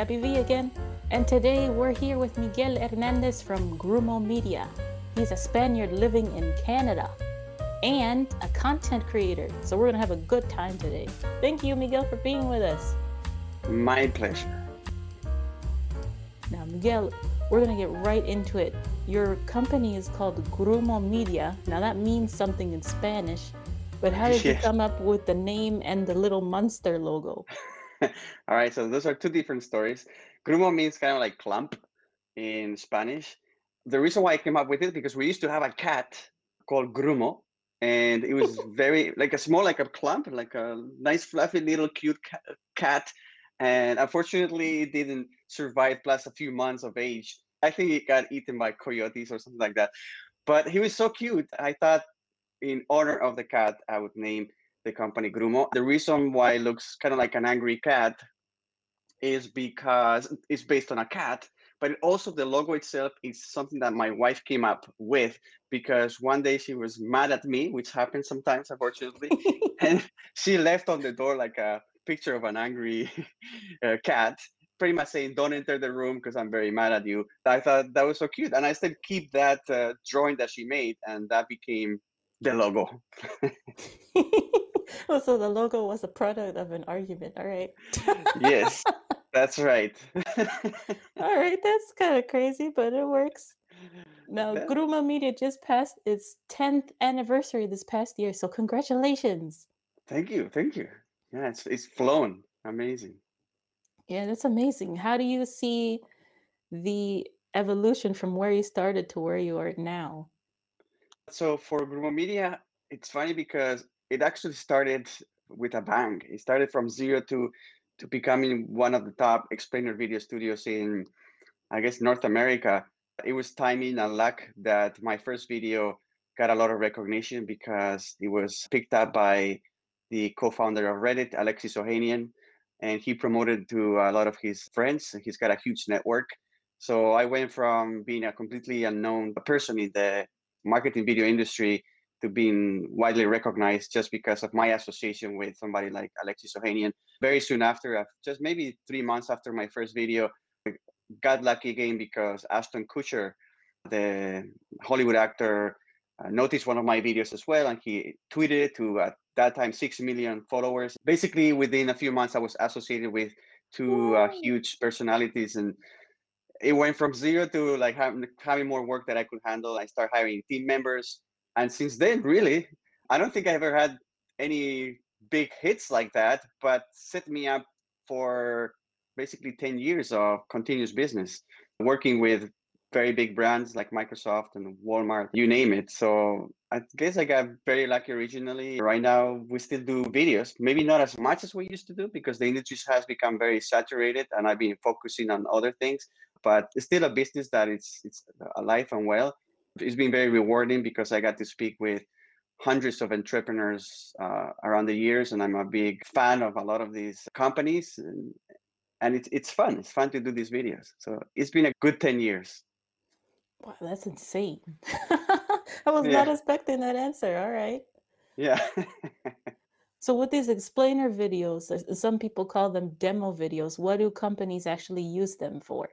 Gabby V again, and today we're here with Miguel Hernandez from Grumo Media. He's a Spaniard living in Canada and a content creator, so we're gonna have a good time today. Thank you, Miguel, for being with us. My pleasure. Now, Miguel, we're gonna get right into it. Your company is called Grumo Media. Now, that means something in Spanish, but how did you come up with the name and the little monster logo? All right, so those are two different stories. Grumo means kind of like clump in Spanish. The reason why I came up with it because we used to have a cat called Grumo, and it was very like a small, like a clump, like a nice, fluffy little cute cat. And unfortunately, it didn't survive past a few months of age. I think it got eaten by coyotes or something like that. But he was so cute. I thought, in honor of the cat, I would name the company Grumo. The reason why it looks kind of like an angry cat is because it's based on a cat, but also the logo itself is something that my wife came up with because one day she was mad at me, which happens sometimes, unfortunately, and she left on the door like a picture of an angry uh, cat. Pretty much saying, "Don't enter the room because I'm very mad at you." I thought that was so cute, and I still keep that uh, drawing that she made, and that became the logo. oh, so the logo was a product of an argument. All right. yes, that's right. All right, that's kind of crazy, but it works. Now, That- Grumo Media just passed its 10th anniversary this past year, so congratulations. Thank you, thank you. Yeah, it's it's flown. Amazing. Yeah, that's amazing. How do you see the evolution from where you started to where you are now? So for Grumo Media, it's funny because it actually started with a bang. It started from zero to to becoming one of the top explainer video studios in, I guess, North America. It was timing and luck that my first video got a lot of recognition because it was picked up by the co-founder of Reddit, Alexis Ohanian, and he promoted to a lot of his friends. He's got a huge network. So I went from being a completely unknown person in the marketing video industry to being widely recognized just because of my association with somebody like Alexis Ohanian. Very soon after, just maybe three months after my first video, I got lucky again because Ashton Kutcher, the Hollywood actor, uh, noticed one of my videos as well, and he tweeted it to at that time six million followers. Basically, within a few months, I was associated with two uh, huge personalities, and it went from zero to like having, having more work that I could handle. I started hiring team members, and since then, really, I don't think I ever had any big hits like that, but set me up for basically 10 years of continuous business, working with very big brands like Microsoft and Walmart, you name it. So I guess I got very lucky originally. Right now, we still do videos, maybe not as much as we used to do because the industry has become very saturated and I've been focusing on other things, but it's still a business that it's, it's alive and well. It's been very rewarding because I got to speak with hundreds of entrepreneurs uh, around the years and i'm a big fan of a lot of these companies and, and it's, it's fun it's fun to do these videos so it's been a good 10 years Wow, that's insane. I was not expecting that answer. All right. yeah So, with these explainer videos, some people call them demo videos, what do companies actually use them for?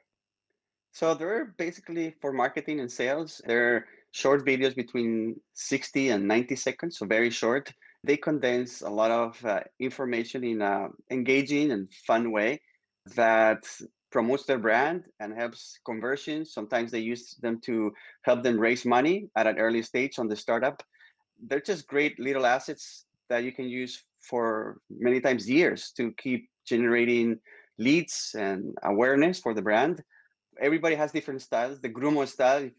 So they're basically for marketing and sales they're short videos between 60 and 90 seconds so very short. They condense a lot of uh, information in an engaging and fun way that promotes their brand and helps conversions sometimes they use them to help them raise money at an early stage on the startup. They're just great little assets that you can use for many times years to keep generating leads and awareness for the brand everybody has different styles. The Grumo style,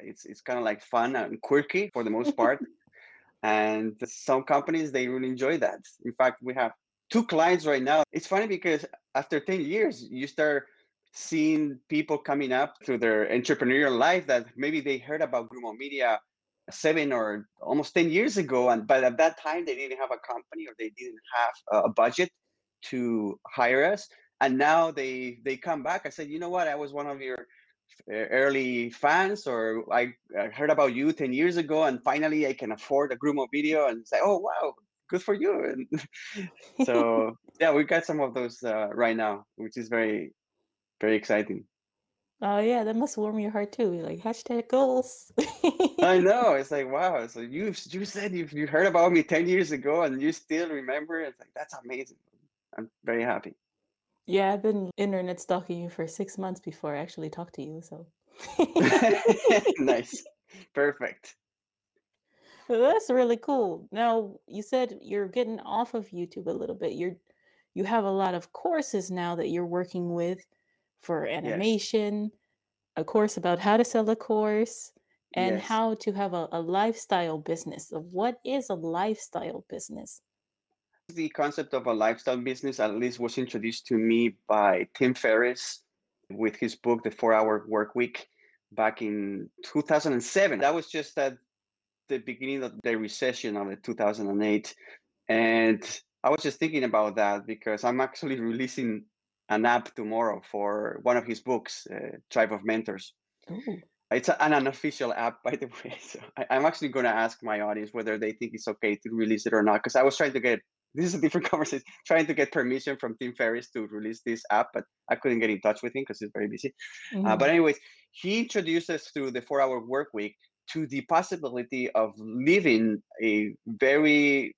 it's it's kind of like fun and quirky for the most part, and some companies they really enjoy that. In fact, we have two clients right now. It's funny because after ten years, you start seeing people coming up through their entrepreneurial life that maybe they heard about Grumo Media seven or almost 10 years ago and but at that time they didn't have a company or they didn't have a budget to hire us and now they they come back i said you know what i was one of your early fans or I, I heard about you 10 years ago and finally i can afford a grumo video and say oh wow good for you. And so yeah, we got some of those uh, right now, which is very very exciting. Oh yeah, that must warm your heart too. Like hashtag goals. I know. It's like wow. So you you said you you heard about me ten years ago and you still remember. It's like that's amazing. I'm very happy. Yeah, I've been internet stalking you for six months before I actually talked to you. So nice. Perfect. Well, that's really cool. Now, you said you're getting off of YouTube a little bit. You're you have a lot of courses now that you're working with for Yes. animation, a course about how to sell a course, and Yes. how to have a, a lifestyle business. So what is a lifestyle business? The concept of a lifestyle business at least was introduced to me by Tim Ferriss with his book, The Four Hour Work Week, back in 2007. That was just at the beginning of the recession of the 2008. And I was just thinking about that because I'm actually releasing an app tomorrow for one of his books, uh, Tribe of Mentors. Oh, It's an unofficial app, by the way. So I, I'm actually going to ask my audience whether they think it's okay to release it or not. Because I was trying to get this is a different conversation, trying to get permission from Tim Ferriss to release this app, but I couldn't get in touch with him because he's very busy. Uh, mhm. but anyways, he introduced us through the four-hour work week to the possibility of living a very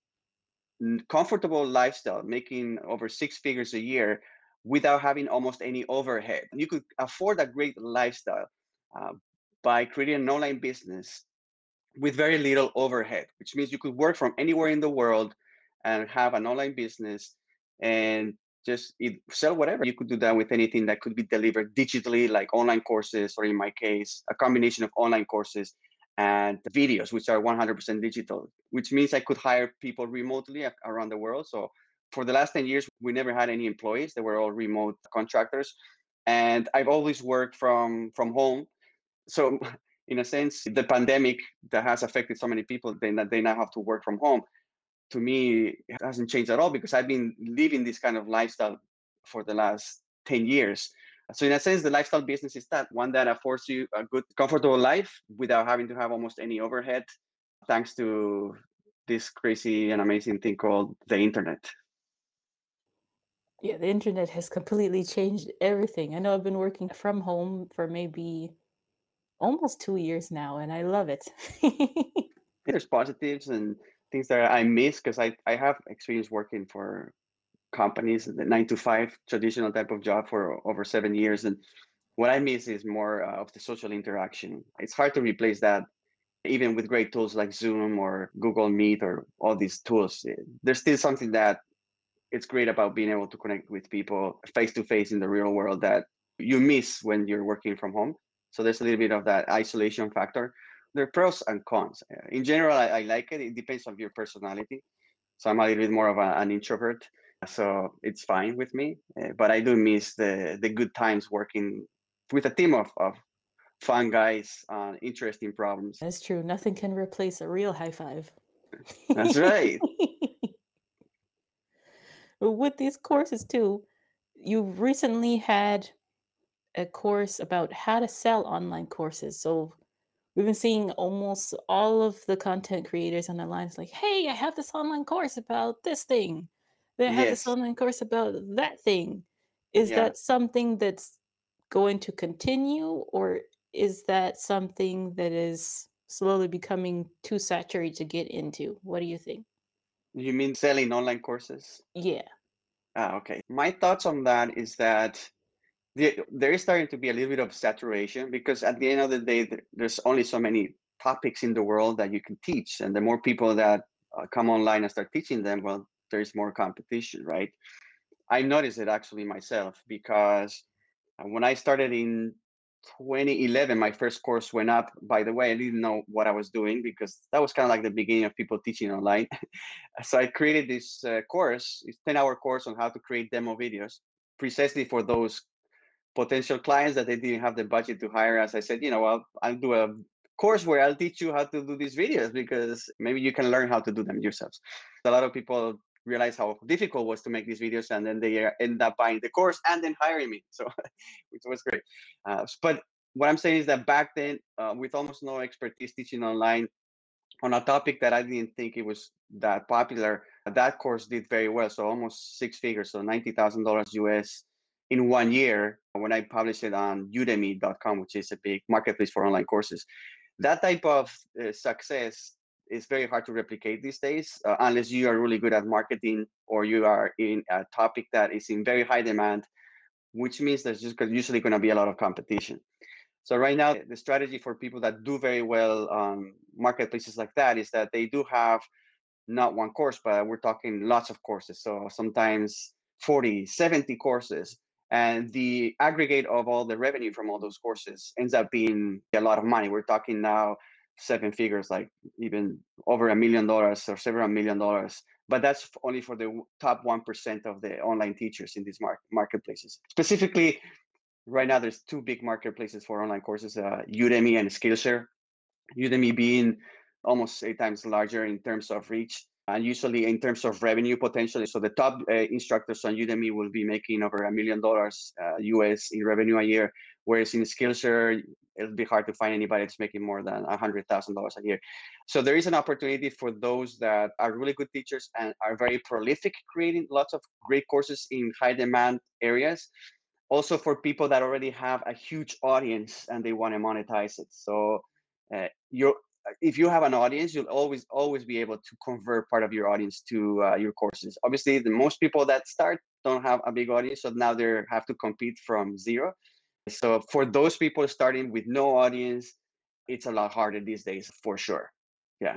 comfortable lifestyle, making over six figures a year without having almost any overhead. You could afford a great lifestyle uh, by creating an online business with very little overhead, which means you could work from anywhere in the world and have an online business and just sell whatever. You could do that with anything that could be delivered digitally, like online courses, or in my case, a combination of online courses and videos, which are 100% digital, which means I could hire people remotely around the world. So for the last 10 years, we never had any employees. They were all remote contractors. And I've always worked from from home so in a sense the pandemic that has affected so many people they, they now have to work from home to me it hasn't changed at all because i've been living this kind of lifestyle for the last 10 years so in a sense the lifestyle business is that one that affords you a good comfortable life without having to have almost any overhead thanks to this crazy and amazing thing called the internet Yeah, the internet has completely changed everything. I know I've been working from home for maybe almost two years now, and I love it. there's positives and things that i miss because I, I have experience working for companies, the nine to five traditional type of job for over seven years. And what I miss is more uh, of the social interaction. It's hard to replace that, even with great tools like Zoom or Google Meet or all these tools. eh, There's still something that it's great about being able to connect with people face to face in the real world that you miss when you're working from home. So there's a little bit of that isolation factor. There are pros and cons. Uh, In general, I, I like it. It depends on your personality so I'm a little bit more of a, an introvert. So it's fine with me. Uh, but I do miss the the good times working with a team of, of fun guys on interesting problems. That's true. Nothing can replace a real high five. That's right. With these courses too, you recently had a course about how to sell online courses. So we've been seeing almost all of the content creators on the lines like, hey, I have this online course about this thing. Then I have this online course about that thing. Is Yeah. that something that's going to continue, or is that something that is slowly becoming too saturated to get into? What do you think? You mean selling online courses? Yeah. Ah, okay. My thoughts on that is that the, there is starting to be a little bit of saturation because at the end of the day, th- there's only so many topics in the world that you can teach. And the more people that uh, come online and start teaching them, well, there's more competition, right? I noticed it actually myself because uh, when I started in 2011, my first course went up. By the way, I didn't know what I was doing because that was kind of like the beginning of people teaching online. so I created this uh, course, it's 10 hour course on how to create demo videos precisely for those potential clients that they didn't have the budget to hire. us. I said, you know, I'll, I'll do a course where I'll teach you how to do these videos because maybe you can learn how to do them yourselves. A lot of people realize how difficult was to make these videos and then they uh, end up buying the course and then hiring me. So, which was great. Uh, but what I'm saying is that back then, uh, with almost no expertise teaching online, on a topic that I didn't think it was that popular. That course did very well, so almost six figures, so ninety thousand dollars US in one year when I published it on Udemy.com, which is a big marketplace for online courses. That type of uh, success is very hard to replicate these days uh, unless you are really good at marketing or you are in a topic that is in very high demand, which means there's just usually going to be a lot of competition. So right now, the strategy for people that do very well on marketplaces like that is that they do have not one course, but we're talking lots of courses. So sometimes 40, 70 courses. And the aggregate of all the revenue from all those courses ends up being a lot of money. We're talking now seven figures, like even over a million dollars or several million dollars. But that's only for the top 1% of the online teachers in these mar- marketplaces. Specifically, right now, there's two big marketplaces for online courses uh, Udemy and Skillshare. Udemy being almost eight times larger in terms of reach and usually in terms of revenue potential. So the top uh, instructors on Udemy will be making over a million dollars US uh, in revenue a year, whereas in Skillshare, it'll be hard to find anybody that's making more than a hundred thousand dollars a year. So there is an opportunity for those that are really good teachers and are very prolific, creating lots of great courses in high demand areas. Also for people that already have a huge audience and they want to monetize it. So uh, you're if you have an audience, you'll always always be able to convert part of your audience to uh, your courses. Obviously, the most people that start don't have a big audience, so now they have to compete from zero. So for those people starting with no audience, it's a lot harder these days for sure. Yeah.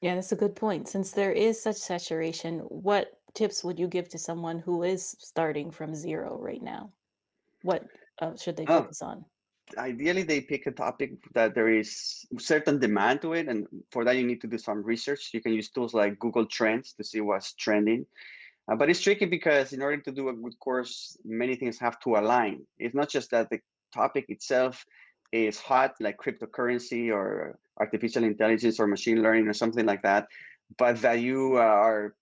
Yeah, that's a good point. Since there is such saturation, what tips would you give to someone who is starting from zero right now? What uh, should they oh. focus on? Ideally they pick a topic that there is certain demand to it and for that you need to do some research. You can use tools like google trends to see what's trending. Uh, but it's tricky because in order to do a good course many things have to align. It's not just that the topic itself is hot like cryptocurrency or artificial intelligence or machine learning or something like that but that you uh, are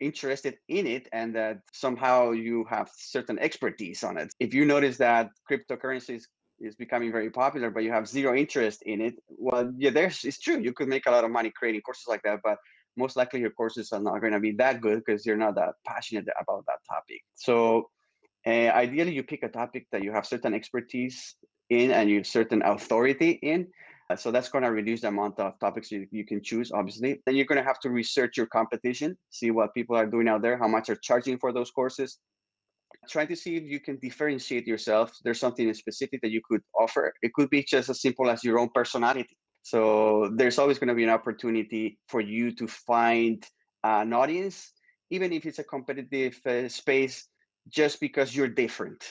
interested in it and that somehow you have certain expertise on it. If you notice that cryptocurrency is is becoming very popular, but you have zero interest in it, well, yeah, there's it's true. You could make a lot of money creating courses like that, but most likely your courses are not going to be that good because you're not that passionate about that topic. So, uh, ideally, you pick a topic that you have certain expertise in and you have certain authority in. Uh, so that's going to reduce the amount of topics you, you can choose, obviously. Then you're going to have to research your competition, see what people are doing out there, how much are charging for those courses, trying to see if you can differentiate yourself. There's something specific that you could offer. It could be just as simple as your own personality. So there's always going to be an opportunity for you to find an audience, even if it's a competitive uh, space, just because you're different.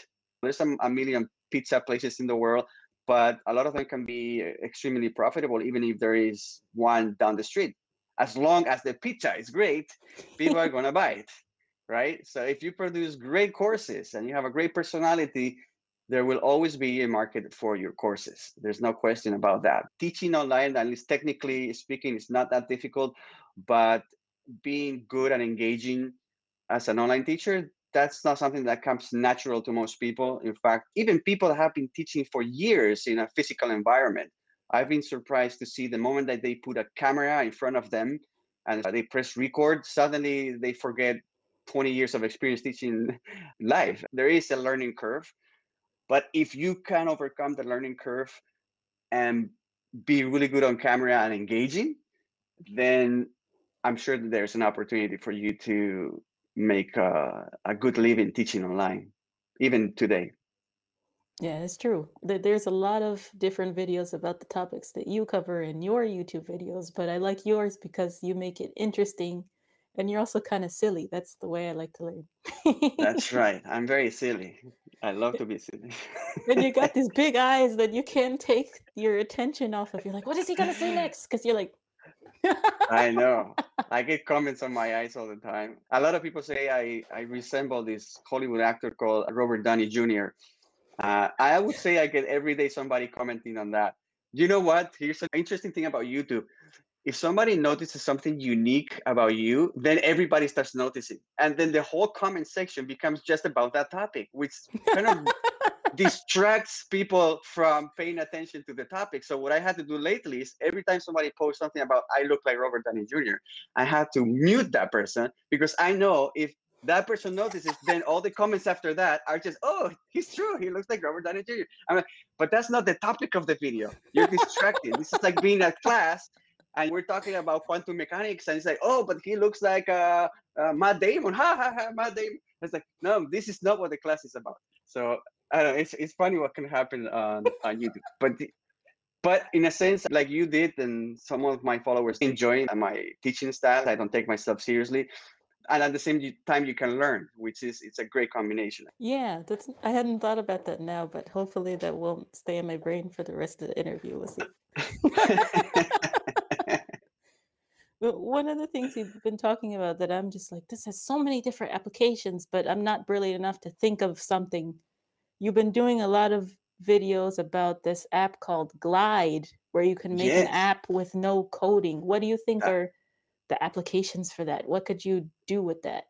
There's a, a million pizza places in the world, but a lot of them can be extremely profitable, even if there is one down the street. As long as the pizza is great, people are going to buy it right? So if you produce great courses and you have a great personality, there will always be a market for your courses. There's no question about that. Teaching online, at least technically speaking, is not that difficult, but being good and engaging as an online teacher, that's not something that comes natural to most people. In fact, even people that have been teaching for years in a physical environment, I've been surprised to see the moment that they put a camera in front of them and they press record, suddenly they forget 20 years of experience teaching live. There is a learning curve, but if you can overcome the learning curve and be really good on camera and engaging, then I'm sure that there's an opportunity for you to make a, a good living teaching online, even today. Yeah, it's true. There's a lot of different videos about the topics that you cover in your YouTube videos, but I like yours because you make it interesting and you're also kind of silly. That's the way I like to learn. That's right. I'm very silly. I love to be silly. and you got these big eyes that you can't take your attention off of. You're like, what is he gonna say next? Because you're like, I know. I get comments on my eyes all the time. A lot of people say I, I resemble this Hollywood actor called Robert Downey Jr. Uh, I would say I get every day somebody commenting on that. You know what? Here's an interesting thing about YouTube if somebody notices something unique about you, then everybody starts noticing. And then the whole comment section becomes just about that topic, which kind of distracts people from paying attention to the topic. So what I had to do lately is every time somebody posts something about I look like Robert Downey Jr., I had to mute that person because I know if that person notices, then all the comments after that are just, oh, he's true. He looks like Robert Downey Jr. I'm like, but that's not the topic of the video. You're distracted. this is like being at class and we're talking about quantum mechanics and it's like, oh, but he looks like uh, uh, Matt Damon. Ha ha ha, Matt Damon. It's like, no, this is not what the class is about. So I don't know. It's it's funny what can happen on on YouTube, but. The, but in a sense, like you did, and some of my followers enjoy my teaching style. I don't take myself seriously, and at the same time, you can learn, which is it's a great combination. Yeah, that's I hadn't thought about that now, but hopefully that won't stay in my brain for the rest of the interview. We'll see. but one of the things you've been talking about that I'm just like, this has so many different applications, but I'm not brilliant enough to think of something you've been doing a lot of videos about this app called Glide, where you can make yes. an app with no coding. What do you think uh, are the applications for that? What could you do with that?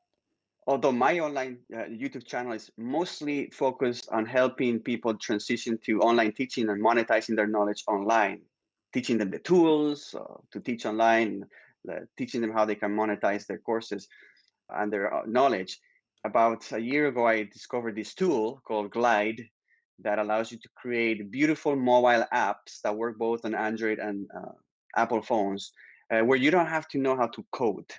Although my online uh, YouTube channel is mostly focused on helping people transition to online teaching and monetizing their knowledge online, teaching them the tools uh, to teach online, teaching them how they can monetize their courses and their uh, knowledge about a year ago, I discovered this tool called Glide that allows you to create beautiful mobile apps that work both on Android and uh, Apple phones, uh, where you don't have to know how to code.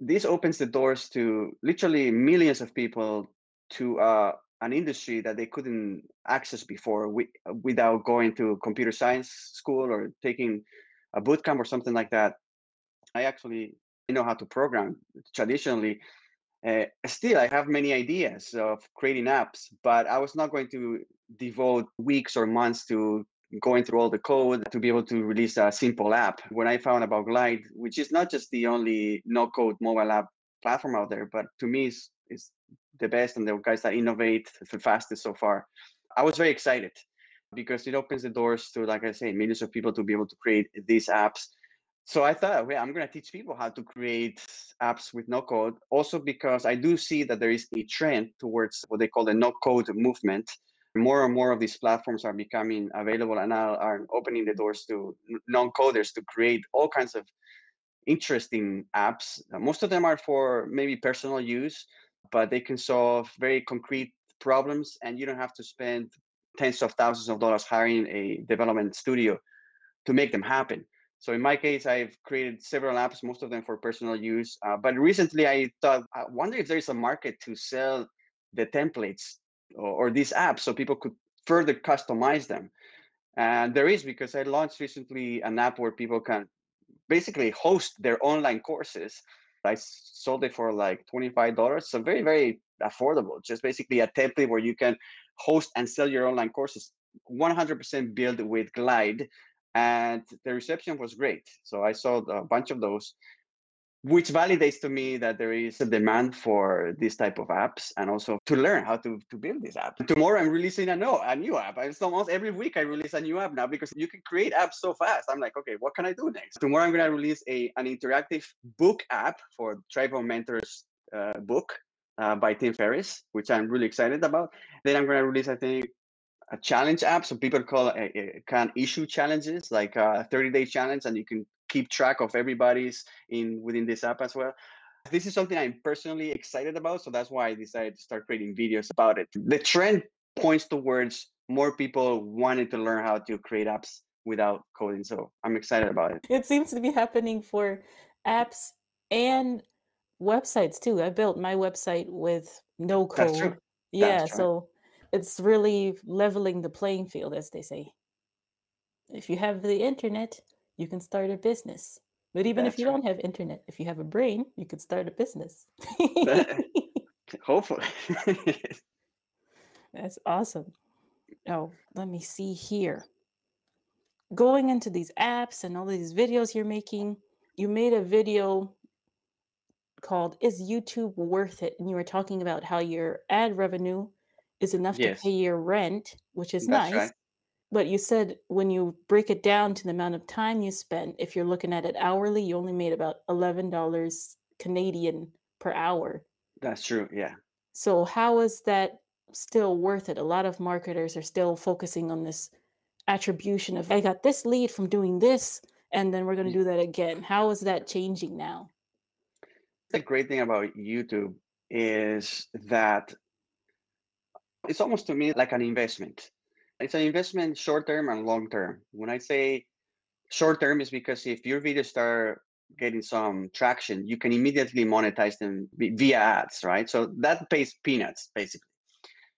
This opens the doors to literally millions of people to uh, an industry that they couldn't access before without going to computer science school or taking a bootcamp or something like that. I actually know how to program traditionally uh, still, I have many ideas of creating apps, but I was not going to devote weeks or months to going through all the code to be able to release a simple app. When I found about Glide, which is not just the only no-code mobile app platform out there, but to me is is the best and the guys that innovate the fastest so far. I was very excited because it opens the doors to, like I say, millions of people to be able to create these apps so I thought, well, I'm going to teach people how to create apps with no code. Also, because I do see that there is a trend towards what they call the no code movement. More and more of these platforms are becoming available and are opening the doors to non coders to create all kinds of interesting apps. Uh, most of them are for maybe personal use, but they can solve very concrete problems and you don't have to spend tens of thousands of dollars hiring a development studio to make them happen so in my case, I've created several apps, most of them for personal use. Uh, but recently, I thought, I wonder if there is a market to sell the templates or, or these apps so people could further customize them. And there is because I launched recently an app where people can basically host their online courses. I sold it for like $25. So very, very affordable. Just basically a template where you can host and sell your online courses 100% built with Glide and the reception was great. So I saw a bunch of those, which validates to me that there is a demand for this type of apps and also to learn how to, to build this app. Tomorrow I'm releasing a, no, a new app. It's almost every week I release a new app now because you can create apps so fast. I'm like, okay, what can I do next? Tomorrow I'm going to release a an interactive book app for Tribe of Mentors uh, book uh, by Tim Ferriss, which I'm really excited about. Then I'm going to release, I think, a challenge app. So people call it a, a, can issue challenges, like a 30 day challenge, and you can keep track of everybody's in within this app as well. This is something I'm personally excited about. So that's why I decided to start creating videos about it. The trend points towards more people wanting to learn how to create apps without coding. So I'm excited about it. It seems to be happening for apps and websites too. I built my website with no code. Yeah, so it's really leveling the playing field, as they say. If you have the internet, you can start a business. But even That's if you right. don't have internet, if you have a brain, you could start a business. Eh, Hopefully. That's awesome. Oh, let me see here. Going into these apps and all these videos you're making, you made a video called Is YouTube Worth It? And you were talking about how your ad revenue is enough to pay your rent, which is That's nice. right. But you said when you break it down to the amount of time you spent, if you're looking at it hourly, you only made about $11 Canadian per hour. That's true. Yeah. So how is that still worth it. A lot of marketers are still focusing on this attribution of I got this lead from doing this, and then we're going to do that again. How is that changing now? The great thing about YouTube is that it's almost to me like an investment. It's an investment short term and long term. When I say short term is because if your videos start getting some traction, you can immediately monetize them via ads, right? So that pays peanuts basically.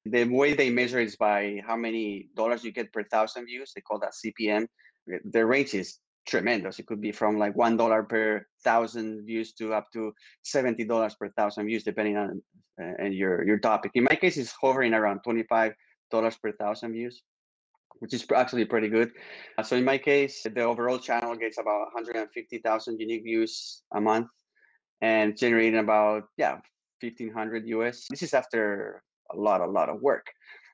The way they measure is by how many dollars you get per thousand views. They call that CPM. The range is tremendous. It could be from like one dollar per thousand views to up to seventy dollars per thousand views, depending on uh, your your topic. In my case, it's hovering around twenty five dollars per thousand views, which is actually pretty good. Uh, so in my case, the overall channel gets about one hundred and fifty thousand unique views a month, and generating about yeah fifteen hundred US. This is after a lot, a lot of work.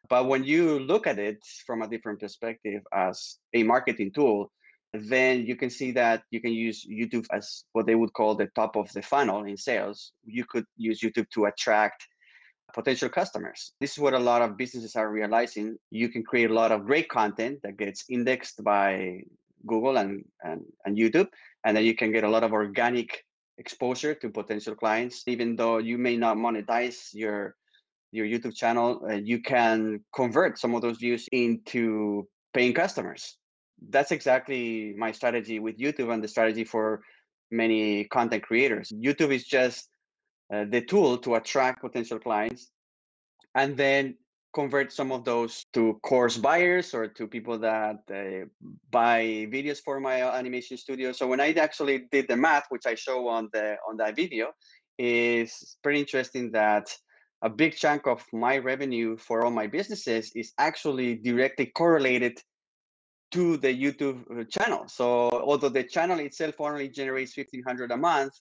But when you look at it from a different perspective as a marketing tool, then you can see that you can use YouTube as what they would call the top of the funnel in sales. You could use YouTube to attract potential customers. This is what a lot of businesses are realizing. You can create a lot of great content that gets indexed by Google and, and, and YouTube, and then you can get a lot of organic exposure to potential clients. Even though you may not monetize your your YouTube channel, uh, you can convert some of those views into paying customers. That's exactly my strategy with YouTube and the strategy for many content creators. YouTube is just uh, the tool to attract potential clients and then convert some of those to course buyers or to people that uh, buy videos for my animation studio so when i actually did the math which i show on the on that video is pretty interesting that a big chunk of my revenue for all my businesses is actually directly correlated to the YouTube uh, channel. So although the channel itself only generates 1500 a month,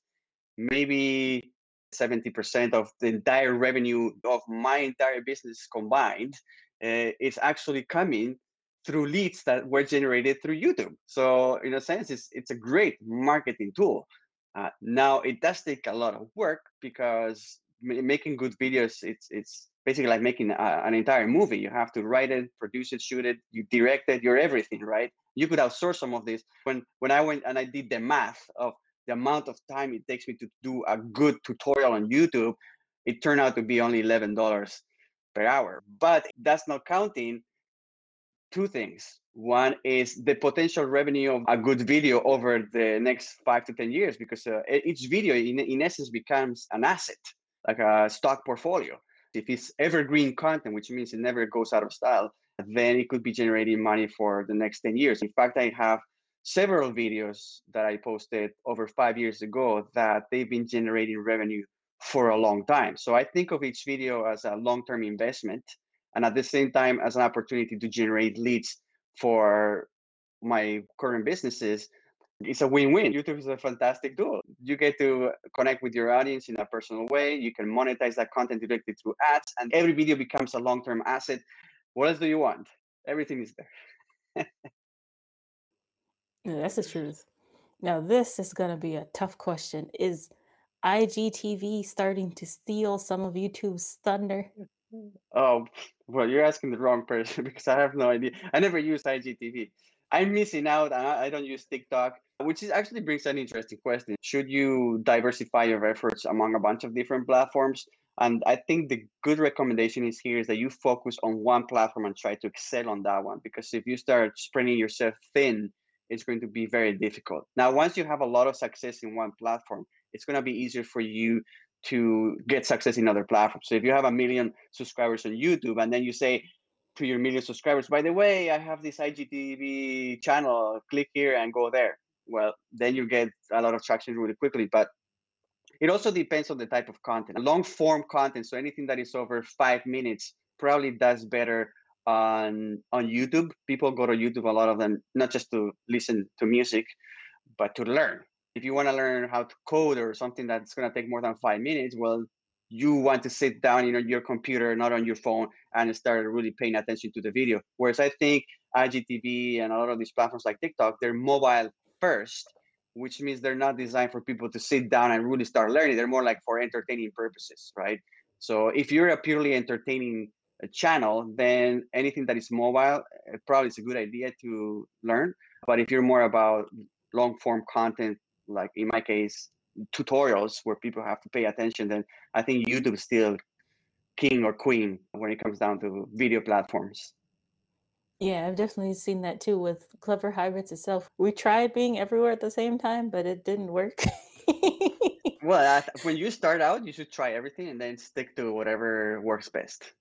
maybe 70% of the entire revenue of my entire business combined uh, is actually coming through leads that were generated through YouTube. So in a sense, it's, it's a great marketing tool. Uh, now it does take a lot of work because making good videos it's it's basically like making a, an entire movie. You have to write it produce it shoot it you direct it you're everything right? You could outsource some of this. When when i went and i did the math of the amount of time it takes me to do a good tutorial on youtube it turned out to be only $11 per hour. But that's not counting two things. One is the potential revenue of a good video over the next five to ten years because uh, each video in, in essence becomes an asset like a stock portfolio. If it's evergreen content, which means it never goes out of style, then it could be generating money for the next 10 years. In fact, I have several videos that I posted over five years ago that they've been generating revenue for a long time. So I think of each video as a long term investment and at the same time as an opportunity to generate leads for my current businesses it's a win-win. YouTube is a fantastic tool. You get to connect with your audience in a personal way. You can monetize that content directly through ads, and every video becomes a long-term asset. What else do you want? Everything is there. yeah, that's the truth. Now, this is going to be a tough question. Is IGTV starting to steal some of YouTube's thunder? Oh, well, you're asking the wrong person because I have no idea. I never used IGTV. I'm missing out. I don't use TikTok, which is actually brings an interesting question. Should you diversify your efforts among a bunch of different platforms? And I think the good recommendation is here is that you focus on one platform and try to excel on that one. Because if you start spreading yourself thin, it's going to be very difficult. Now, once you have a lot of success in one platform, it's going to be easier for you to get success in other platforms. So if you have a million subscribers on YouTube and then you say, to your million subscribers. By the way, I have this IGTV channel. Click here and go there. Well, then you get a lot of traction really quickly. But it also depends on the type of content. Long form content, so anything that is over five minutes, probably does better on on YouTube. People go to YouTube, a lot of them, not just to listen to music, but to learn. If you want to learn how to code or something that's going to take more than five minutes, well, you want to sit down you know your computer not on your phone and start really paying attention to the video whereas i think igtv and a lot of these platforms like tiktok they're mobile first which means they're not designed for people to sit down and really start learning they're more like for entertaining purposes right so if you're a purely entertaining uh, channel, then anything that is mobile eh, probably is a good idea to learn. But if you're more about long form content, like in my case, tutorials where people have to pay attention, then I think YouTube is still king or queen when it comes down to video platforms. Yeah, I've definitely seen that too with Clever Hybrids itself. We tried being everywhere at the same time, but it didn't work. well, when you start out, you should try everything and then stick to whatever works best.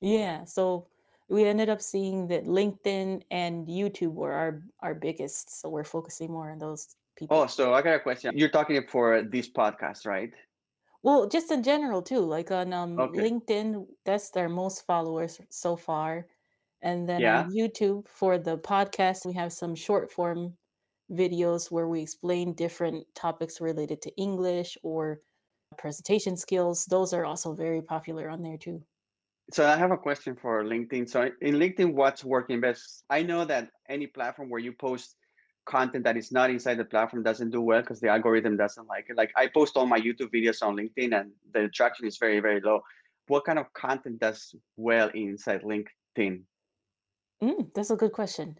Yeah, so we ended up seeing that LinkedIn and YouTube were our our biggest, so we're focusing more on those people. Oh, so I got a question. You're talking for this podcast, right? Well, just in general too, like on um, okay. LinkedIn, that's their most followers so far. And then yeah. on YouTube for the podcast, we have some short form videos where we explain different topics related to English or presentation skills. Those are also very popular on there too. So I have a question for LinkedIn. So in LinkedIn, what's working best? I know that any platform where you post content that is not inside the platform doesn't do well because the algorithm doesn't like it. Like I post all my YouTube videos on LinkedIn and the traction is very, very low. What kind of content does well inside LinkedIn? Mm, that's a good question.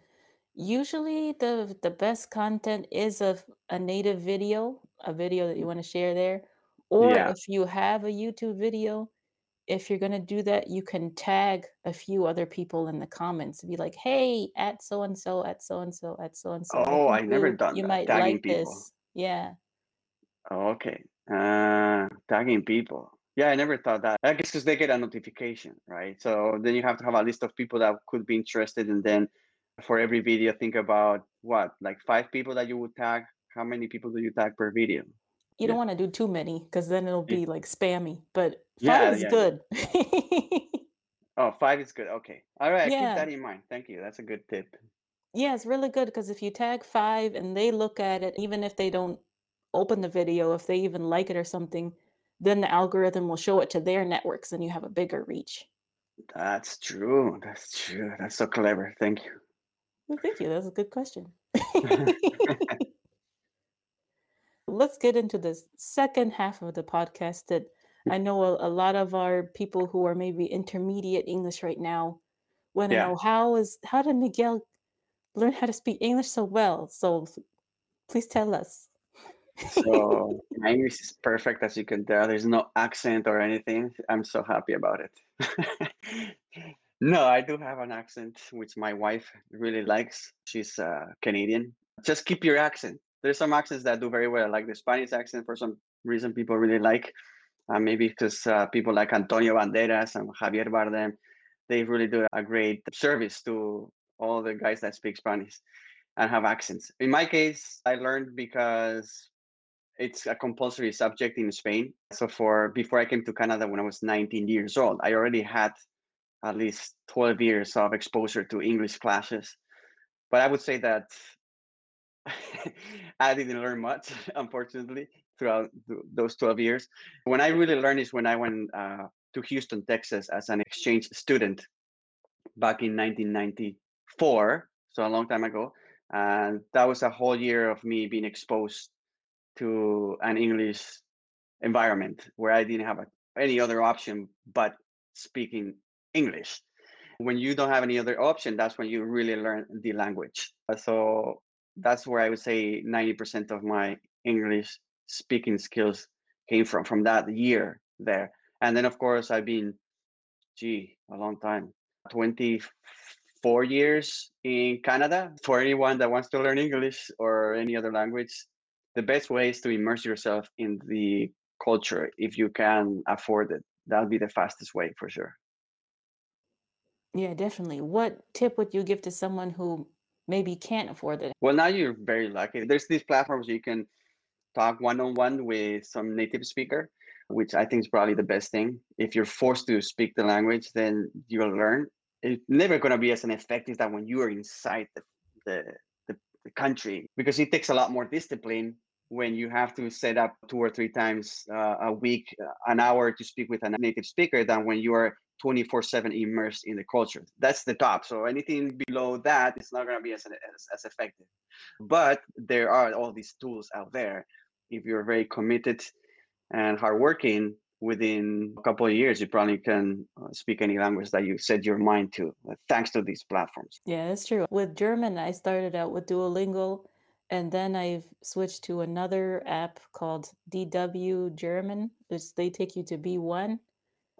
Usually the the best content is of a native video, a video that you want to share there. Or Yeah. if you have a YouTube video, if you're gonna do that, you can tag a few other people in the comments. Be like, "Hey, at so and so, at so and so, at so and so. I Oh, I think never you done you that. might Tagging like people. this." Yeah. Okay. Uh, tagging people. Yeah, I never thought that. I guess because they get a notification, right? So then you have to have a list of people that could be interested, and then for every video, think about what, like five people that you would tag. How many people do you tag per video? You don't want to do too many because then it'll be like spammy, but five Yeah, is yeah, yeah. good. Oh, five is good. Okay. All right. Keep that in mind. Thank you. That's a good tip. Yeah, it's really good because if you tag five and they look at it, even if they don't open the video, if they even like it or something, then the algorithm will show it to their networks and you have a bigger reach. That's true. That's true. That's so clever. Thank you. Well, thank you. That's a good question. Let's get into the second half of the podcast that I know a, a lot of our people who are maybe intermediate English right now want to Yeah. know how is how did Miguel learn how to speak English so well? So please tell us. So my English is perfect, as you can tell. There's no accent or anything. I'm so happy about it. no, I do have an accent, which my wife really likes. She's uh, Canadian. Just keep your accent. There's some accents that do very well, like the Spanish accent. For some reason, people really like. Uh, maybe because uh, people like Antonio Banderas and Javier Bardem, they really do a great service to all the guys that speak Spanish and have accents. In my case, I learned because it's a compulsory subject in Spain. So for before I came to Canada when I was 19 years old, I already had at least 12 years of exposure to English classes. But I would say that I didn't learn much, unfortunately, throughout th- those 12 years. When I really learned is when I went uh, to Houston, Texas as an exchange student back in 1994, so a long time ago. And that was a whole year of me being exposed to an English environment where I didn't have a, any other option but speaking English. When you don't have any other option, that's when you really learn the language. So that's where I would say 90% of my English speaking skills came from, from that year there. And then, of course, I've been, gee, a long time, 24 years in Canada. For anyone that wants to learn English or any other language, the best way is to immerse yourself in the culture if you can afford it. That'll be the fastest way for sure. Yeah, definitely. What tip would you give to someone who maybe can't afford it? Well, now you're very lucky. There's these platforms you can talk one on one with some native speaker, which I think is probably the best thing. If you're forced to speak the language, then you'll learn. It's never going to be as an effective that when you are inside the, the, the, the country because it takes a lot more discipline when you have to set up two or three times uh, a week, uh, an hour to speak with a native speaker than when you are 24 7 immersed in the culture. That's the top. So anything below that is not going to be as, as, as effective. But there are all these tools out there. If you're very committed and hardworking, within a couple of years, you probably can uh, speak any language that you set your mind to, uh, thanks to these platforms. Yeah, that's true. With German, I started out with Duolingo, and then I've switched to another app called DW German, which they take you to B1.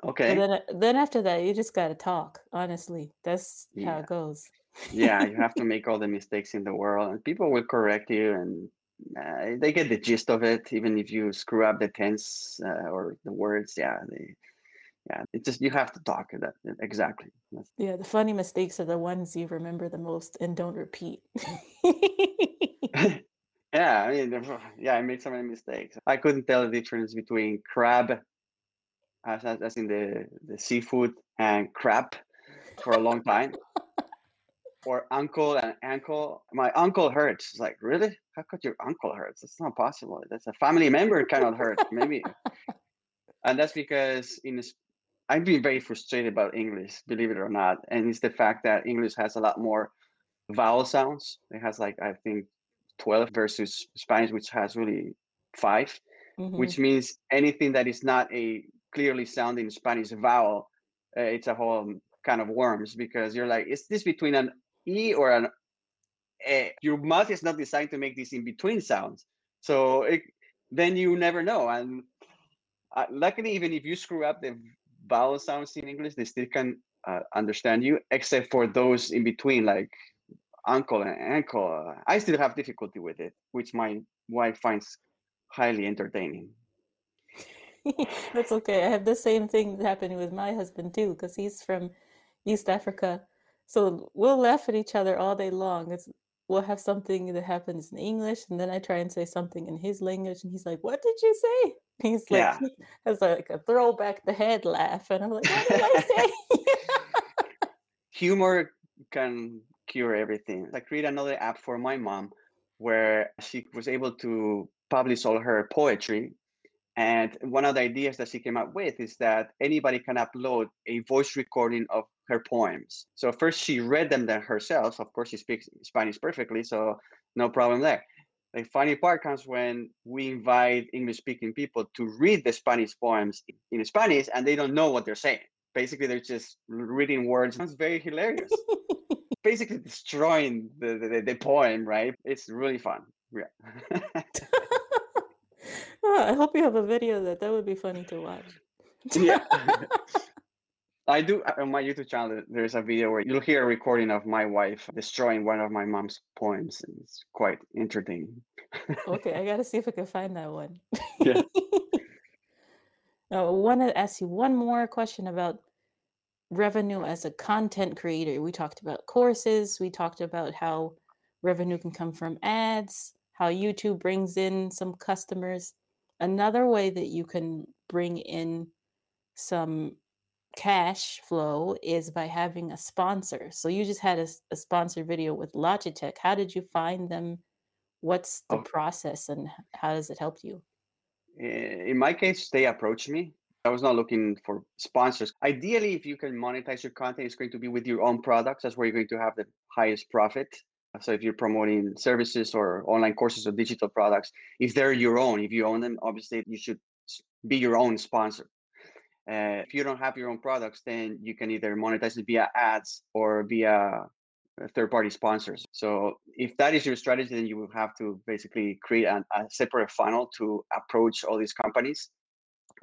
Okay. Then, then after that, you just got to talk. Honestly, that's how it goes. Yeah, you have to make all the mistakes in the world, and people will correct you, and uh, they get the gist of it. Even if you screw up the tense uh, or the words, yeah, they, yeah, it just you have to talk that exactly. That's, Yeah, the funny mistakes are the ones you remember the most and don't repeat. yeah, I mean, yeah, I made so many mistakes. I couldn't tell the difference between crab, as, as in the the seafood, and crab for a long time. or uncle and ankle. My uncle hurts. It's like, really? How could your uncle hurts? That's not possible. That's a family member cannot hurt. Maybe. And that's because in I've been very frustrated about English, believe it or not. And it's the fact that English has a lot more vowel sounds. It has like I think 12 versus Spanish, which has really 5 Mhm. which means anything that is not a clearly sounding Spanish vowel, uh, it's a whole kind of worms because you're like, is this between an E or an A? Your mouth is not designed to make these in between sounds. So it, then you never know. And uh, luckily, even if you screw up the vowel sounds in English, they still can uh, understand you, except for those in between, like uncle and ankle. Uh, I still have difficulty with it, which my wife finds highly entertaining. That's okay. I have the same thing happening with my husband too, because he's from East Africa. So we'll laugh at each other all day long. It's we'll have something that happens in English, and then I try and say something in his language, and he's like, "What did you say?" He's like, Yeah. he has like a throwback the head laugh, and I'm like, "What did I say?" humor can cure everything. I created another app for my mom where she was able to publish all her poetry. And one of the ideas that she came up with is that anybody can upload a voice recording of her poems. So first she read them then herself. Of course, she speaks Spanish perfectly, so no problem there. The funny part comes when we invite English speaking people to read the Spanish poems in Spanish and they don't know what they're saying. Basically, they're just reading words. It's very hilarious. Basically, destroying the, the, the poem, right? It's really fun. Yeah. Oh, I hope you have a video that. That would be funny to watch. yeah. I do uh, on my YouTube channel. There's a video where you'll hear a recording of my wife destroying one of my mom's poems, and it's quite entertaining. Okay, I gotta see if I can find that one. Yeah. I want to ask you one more question about revenue as a content creator. We talked about courses, we talked about how revenue can come from ads, how YouTube brings in some customers. Another way that you can bring in some cash flow is by having a sponsor. So you just had a sponsored video with Logitech. How did you find them? What's the Oh. process and how does it help you? Eh, In my case, they approached me. I was not looking for sponsors. Ideally, if you can monetize your content, it's going to be with your own products. That's where you're going to have the highest profit. So if you're promoting services or online courses or digital products, if they're your own, if you own them, obviously you should be your own sponsor. Uh, if you don't have your own products, then you can either monetize it via ads or via uh, third-party sponsors. So if that is your strategy, then you will have to basically create an, a separate funnel to approach all these companies,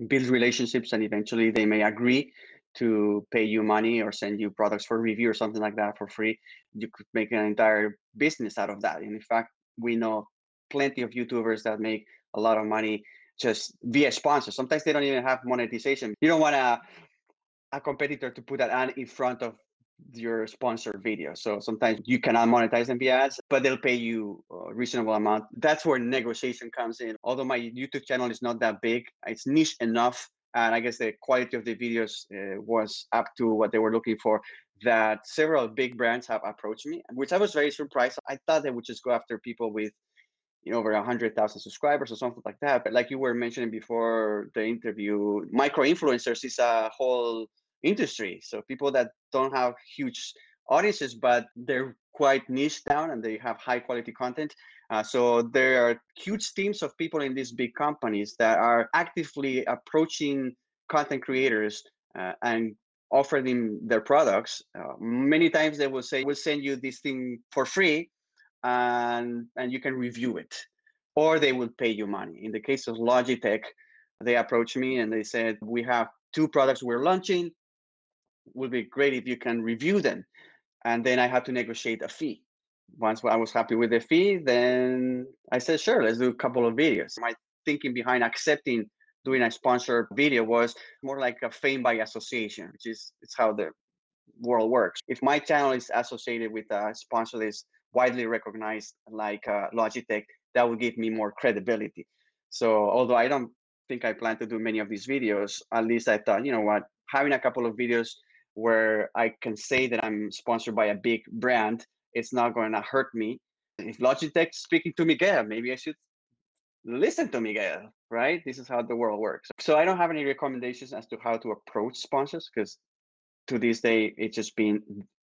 build relationships, and eventually they may agree to pay you money or send you products for review or something like that for free. You could make an entire business out of that. And in fact, we know plenty of YouTubers that make a lot of money just via sponsors. Sometimes they don't even have monetization. You don't want a a competitor to put an ad in front of your sponsored video. So sometimes you cannot monetize them via ads, but they'll pay you a reasonable amount. That's where negotiation comes in. Although my YouTube channel is not that big, it's niche enough. And I guess the quality of the videos uh, was up to what they were looking for. That several big brands have approached me, which I was very surprised. I thought they would just go after people with you know, over a hundred thousand subscribers or something like that. But like you were mentioning before the interview, micro influencers is a whole industry. So people that don't have huge audiences, but they're quite niche down and they have high quality content. Uh, so there are huge teams of people in these big companies that are actively approaching content creators uh, and offering them their products, uh, many times they will say, "We'll send you this thing for free, and and you can review it," or they will pay you money. In the case of Logitech, they approached me and they said, "We have two products we're launching. Would be great if you can review them." And then I had to negotiate a fee. Once I was happy with the fee, then I said, "Sure, let's do a couple of videos." My thinking behind accepting doing a sponsored video was more like a fame by association, which is it's how the world works. If my channel is associated with a sponsor that is widely recognized, like uh, Logitech, that would give me more credibility. So although I don't think I plan to do many of these videos, at least I thought, you know what, having a couple of videos where I can say that I'm sponsored by a big brand, it's not going to hurt me. If Logitech speaking to Miguel, maybe I should listen to Miguel, right? This is how the world works. So I don't have any recommendations as to how to approach sponsors because to this day it's just been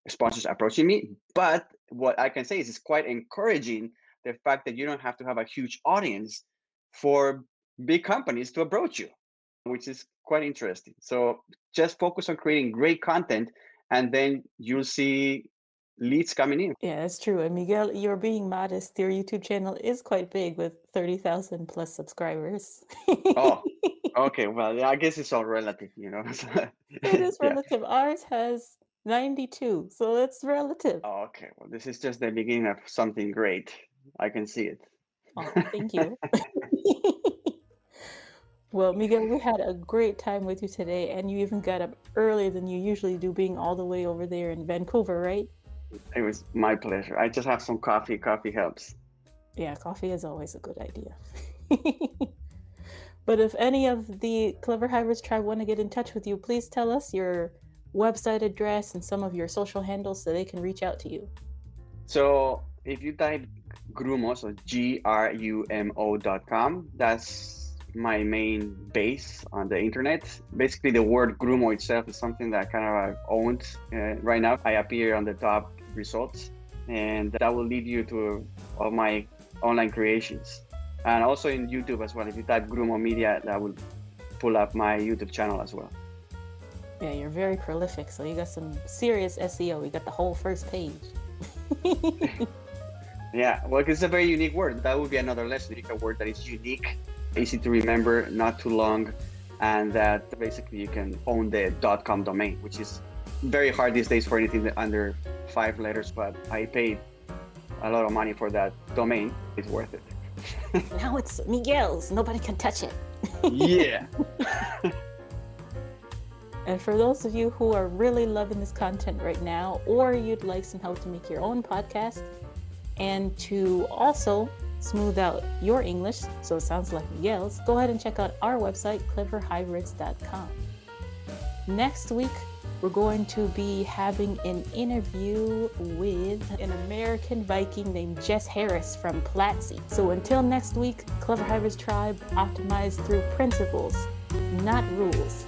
sponsors approaching me. But what I can say is it's quite encouraging the fact that you don't have to have a huge audience for big companies to approach you, which is quite interesting. So just focus on creating great content and then you'll see leads coming in. Yeah, that's true. And Miguel, you're being modest. Your YouTube channel is quite big with 30,000 plus subscribers. Oh, okay. Well, yeah, I guess it's all relative, you know. It is yeah. relative. Ours has 92, so it's relative. Oh, okay. Well, this is just the beginning of something great. I can see it. Oh, thank you. Well, Miguel, we had a great time with you today, and you even got up earlier than you usually do, being all the way over there in Vancouver, right? It was my pleasure. I just have some coffee. Coffee helps. Yeah, coffee is always a good idea. but if any of the Clever Hybrids tribe want to get in touch with you, please tell us your website address and some of your social handles so they can reach out to you. So if you type Grumo, so G R U M O dot com, that's my main base on the internet. Basically, the word Grumo itself is something that kind of I've owned uh, right now. I appear on the top results, and that will lead you to all my online creations. And also in YouTube as well. If you type Grumo Media, that will pull up my YouTube channel as well. Yeah, you're very prolific. So you got some serious SEO. You got the whole first page. yeah, well, it's a very unique word. That would be another lesson. A word that is unique, easy to remember, not too long, and that basically you can own the .com domain, which is very hard these days for anything under five letters. But I paid a lot of money for that domain. It's worth it. now it's Miguel's. Nobody can touch it. yeah. And for those of you who are really loving this content right now, or you'd like some help to make your own podcast, and to also smooth out your English so it sounds like Miguel's, go ahead and check out our website, cleverhybrids.com. Next week, we're going to be having an interview with an American Viking named Jess Harris from Platzi. So until next week, Clever Hybrids Tribe optimize through principles, not rules.